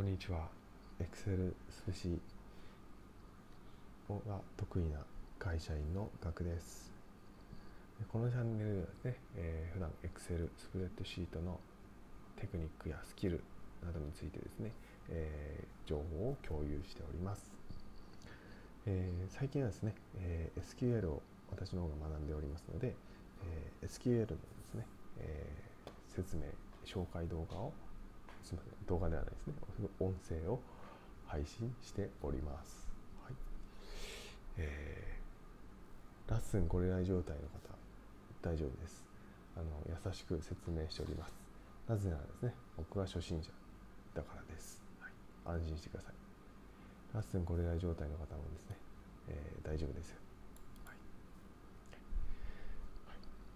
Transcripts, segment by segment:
こんにちは。Excel スペシが得意な会社員のガクです。このチャンネルではですね、えー、普段 Excel スプレッドシートのテクニックやスキルなどについてですね、えー、情報を共有しております。えー、最近はですね、えー、SQL を私の方が学んでおりますので、えー、SQL のですね、えー、説明、紹介動画をすみません。動画ではないですね。音声を配信しております、はい。えー、ラッスンこれない状態の方大丈夫です。あの優しく説明しております。なぜならですね僕は初心者だからです、はい、安心してください。ラッスンこれない状態の方もですね、えー、大丈夫ですよ。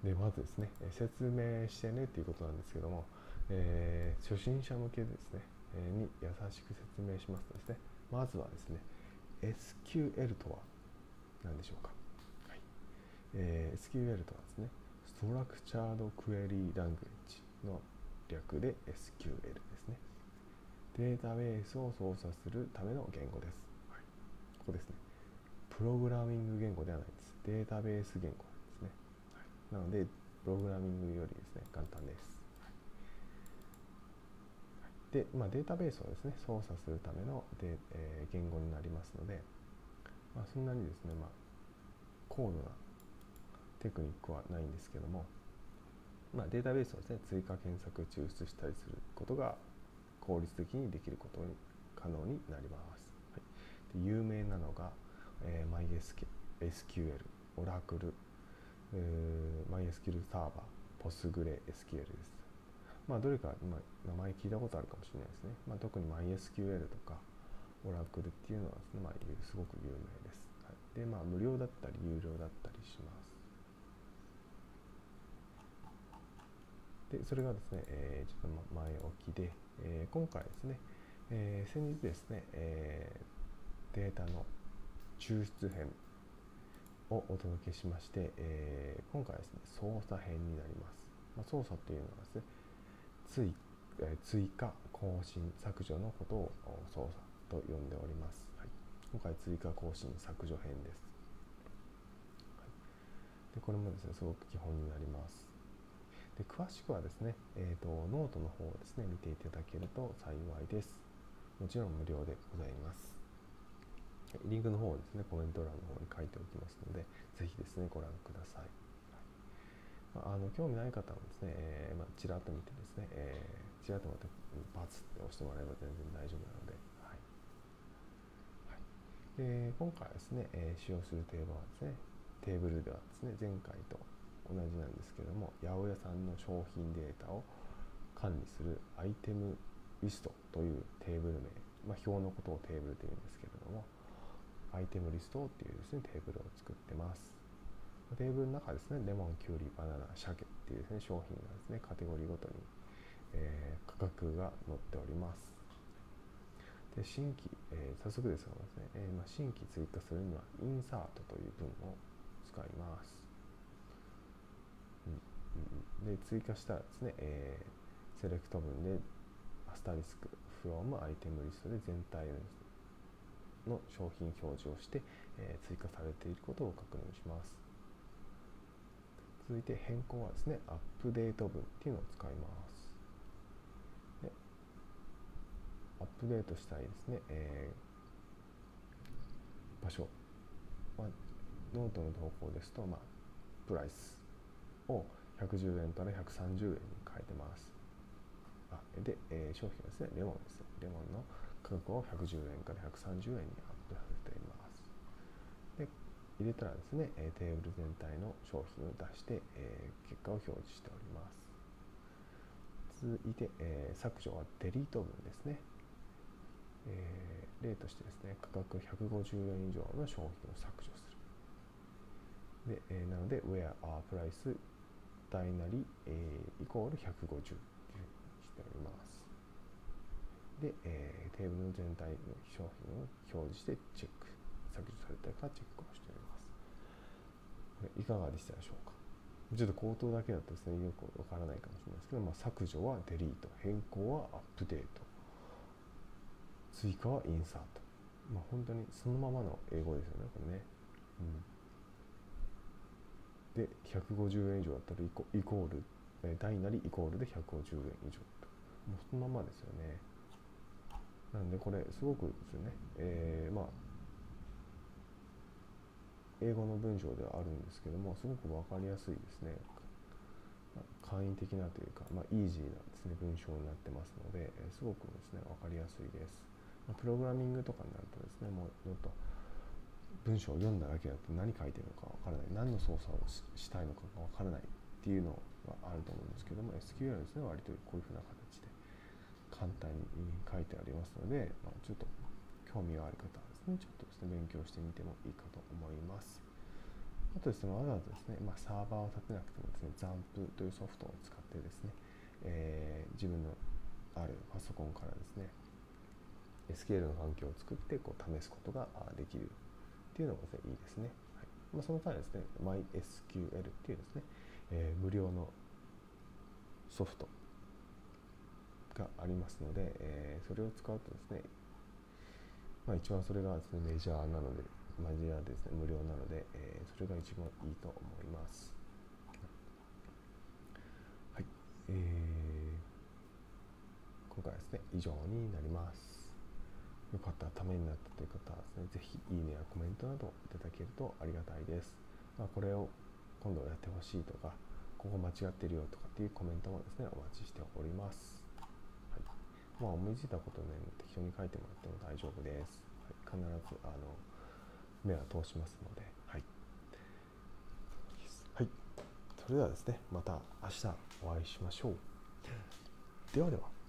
でまずですね説明してねっていうことなんですけどもえー、初心者向けですね、えー、に優しく説明しますとですね。まずはですね SQL とは何でしょうか、はい。えー、SQL とはですねストラクチャードクエリーラングエッジの略で SQL ですね。データベースを操作するための言語です、はい、ここですね。プログラミング言語ではないです。データベース言語なんですね、はい、なのでプログラミングよりですね簡単です。で、まあ、データベースをですね操作するためので、えー、言語になりますので、まあ、そんなにですね、まあ、高度なテクニックはないんですけども、まあ、データベースをですね追加検索抽出したりすることが効率的にできることに可能になります、はい、で有名なのが、えー、MySQL、Oracle、MySQL サーバー、PostgreSQL ですまあ、どれか、まあ、名前聞いたことあるかもしれないですね。まあ、特に MySQL とか Oracle っていうのはすね、まあ、すごく有名です。はい、で、まあ、無料だったり、有料だったりします。で、それがですね、えー、ちょっと前置きで、えー、今回ですね、えー、先日ですね、えー、データの抽出編をお届けしまして、えー、今回はですね、操作編になります。まあ、操作っていうのはですね、追追加更新削除のことを操作と呼んでおります、はい、今回追加更新削除編です、はい、でこれもですねすごく基本になります。で詳しくはですね、えーと、ノートの方をですね見ていただけると幸いです。もちろん無料でございます。リンクの方をですねコメント欄の方に書いておきますのでぜひですねご覧ください。あの興味ない方はですね、えーまあ、ちらっと見てですね、えー、ちらっと待ってバツって押してもらえば全然大丈夫なので,、はい。はい、で今回ですね、えー、使用するテーマはですねテーブルではですね前回と同じなんですけども八百屋さんの商品データを管理するアイテムリストというテーブル名、まあ、表のことをテーブルというんですけれどもアイテムリストっていうですねテーブルを作ってます。テーブルの中ですね、レモン、キュウリ、バナナ、鮭っていうですね、商品がですね、カテゴリーごとに、えー、価格が載っております。で、新規、えー、早速ですがですね、えー、まあ、新規追加するには、インサートという文を使います。うん、で、追加したらですね、えー、セレクト文で、アスタリスク、フローム、アイテムリストで全体の商品表示をして、えー、追加されていることを確認します。続いて変更はですね、アップデート文っていうのを使います。でアップデートしたいですね、えー、場所、まあ、ノートの投稿ですと、まあ、 price を110円から130円に変えてます。あで、えー、商品はですね、レモンです。レモンの価格を110円から130円にアップさせています。入れたらですね、えテーブル全体の商品を出して、え結果を表示しております。続いて、え削除は DELETE 文ですね。え、例としてですね、価格150円以上の商品を削除する。で、え、なので、where are price 大なり、え、イコール150というふうにしております。で、え、テーブルの全体の商品を表示してチェック。削除されたかチェックをしております。いかがでしたでしょうか？ちょっと口頭だけだとですね、よくわからないかもしれないですけど、まあ、削除はデリート、変更はアップデート。追加はインサート。まあ本当にそのままの英語ですよねこれね、うん、で150円以上だったらイコイコール大なりイコールで150円以上と。もうそのままですよね。なんでこれすごくですよね、えー、まあ英語の文章ではあるんですけどもすごく分かりやすいですね。簡易的なというか、まあ、イージーなです、ね、文章になってますので、すごくですね分かりやすいです、プログラミングとかになるとですねもうちょっと文章を読んだだけだと何書いてるのか分からない。何の操作をしたいのかが分からないっていうのがあると思うんですけども SQL はですね割とこういうふうな形で簡単に書いてありますので、まあ、ちょっと興味がある方はですね。ちょっとですね勉強してみてもいいかと思います。あとですね、わざわざですね、まあ、サーバーを立てなくてもですね、ZAMP というソフトを使ってですね、えー、自分のあるパソコンからですね、SQL の環境を作ってこう試すことができるっていうのもです、ね、いいですね。はい。まあ、その際ですね、MySQL っていうですね、えー、無料のソフトがありますので、えー、それを使うとですね、まあ、一番それがですねメジャーなのでマジアですね。無料なので、えー、それが一番いいと思います。はい。えー、今回はですね以上になります。よかったためになったという方はですねぜひいいねやコメントなどいただけるとありがたいです、まあ、これを今度やってほしいとかここ間違ってるよとかっていうコメントもですねお待ちしております。まあ思いついたことをね適当に書いてもらっても大丈夫です、はい、必ずあの目は通しますので、はい、はい、それではですねまた明日お会いしましょう。ではでは。